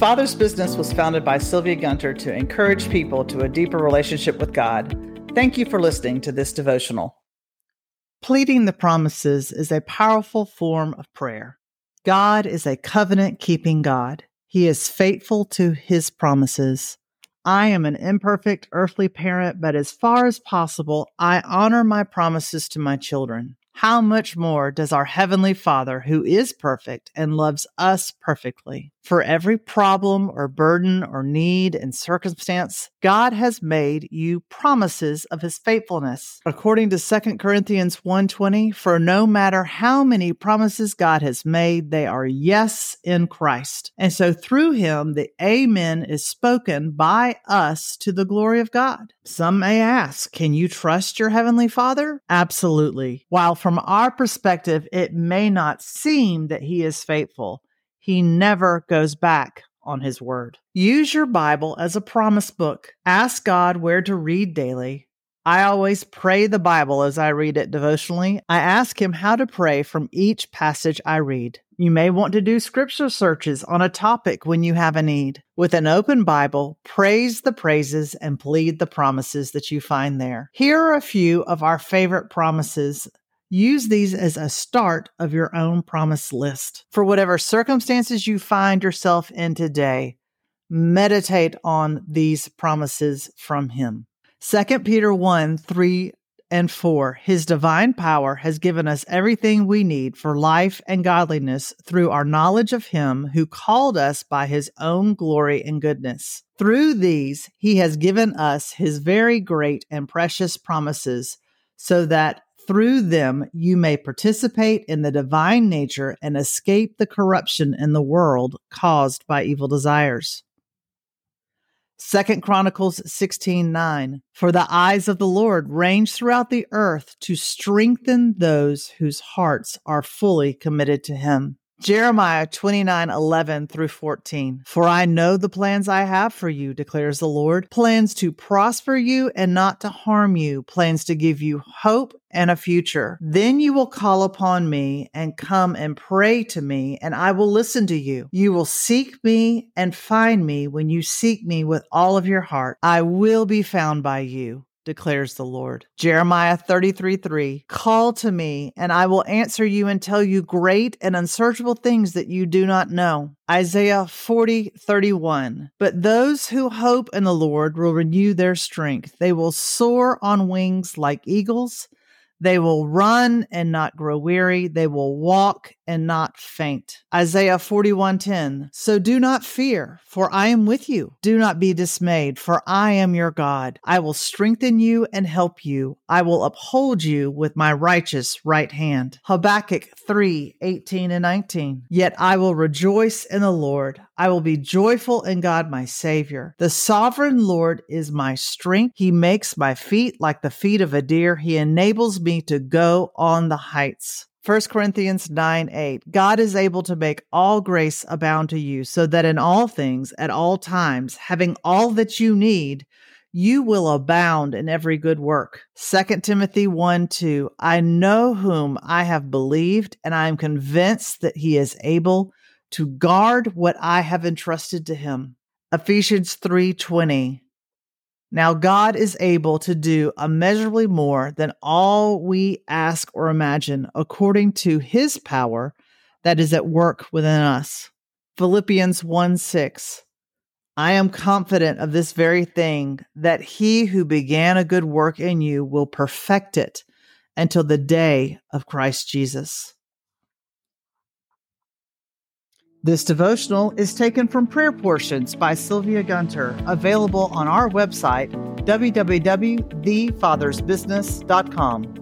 Father's Business was founded by Sylvia Gunter to encourage people to a deeper relationship with God. Thank you for listening to this devotional. Pleading the promises is a powerful form of prayer. God is a covenant keeping God. He is faithful to his promises. I am an imperfect earthly parent, but as far as possible, I honor my promises to my children how much more does our Heavenly Father, who is perfect and loves us perfectly, for every problem or burden or need and circumstance, God has made you promises of his faithfulness. According to 2 Corinthians 1:20, for no matter how many promises God has made, they are yes in Christ. And so through him the amen is spoken by us to the glory of God. Some may ask, can you trust your heavenly Father? Absolutely. While from our perspective it may not seem that he is faithful, he never goes back on his word. Use your Bible as a promise book. Ask God where to read daily. I always pray the Bible as I read it devotionally. I ask Him how to pray from each passage I read. You may want to do scripture searches on a topic when you have a need. With an open Bible, praise the praises and plead the promises that you find there. Here are a few of our favorite promises Use these as a start of your own promise list. For whatever circumstances you find yourself in today, meditate on these promises from Him. 2 Peter 1 3 and 4. His divine power has given us everything we need for life and godliness through our knowledge of Him who called us by His own glory and goodness. Through these, He has given us His very great and precious promises so that through them, you may participate in the divine nature and escape the corruption in the world caused by evil desires. Second Chronicles 16:9 For the eyes of the Lord range throughout the earth to strengthen those whose hearts are fully committed to him. Jeremiah 29:11 through 14. For I know the plans I have for you, declares the Lord plans to prosper you and not to harm you, plans to give you hope and a future. Then you will call upon me and come and pray to me, and I will listen to you. You will seek me and find me when you seek me with all of your heart. I will be found by you declares the Lord. Jeremiah 33 3 Call to me, and I will answer you and tell you great and unsearchable things that you do not know. Isaiah 40 31 But those who hope in the Lord will renew their strength. They will soar on wings like eagles. They will run and not grow weary. They will walk and not faint. Isaiah 41:10. So do not fear, for I am with you. Do not be dismayed, for I am your God. I will strengthen you and help you. I will uphold you with my righteous right hand. Habakkuk 3:18 and 19. Yet I will rejoice in the Lord. I will be joyful in God my Savior. The sovereign Lord is my strength. He makes my feet like the feet of a deer. He enables me to go on the heights. 1 Corinthians 9 8. God is able to make all grace abound to you, so that in all things, at all times, having all that you need, you will abound in every good work. 2 Timothy 1 2. I know whom I have believed, and I am convinced that he is able to guard what I have entrusted to him. Ephesians 3:20 Now God is able to do immeasurably more than all we ask or imagine according to his power that is at work within us. Philippians 1 6. I am confident of this very thing, that he who began a good work in you will perfect it until the day of Christ Jesus. This devotional is taken from Prayer Portions by Sylvia Gunter, available on our website, www.thefathersbusiness.com.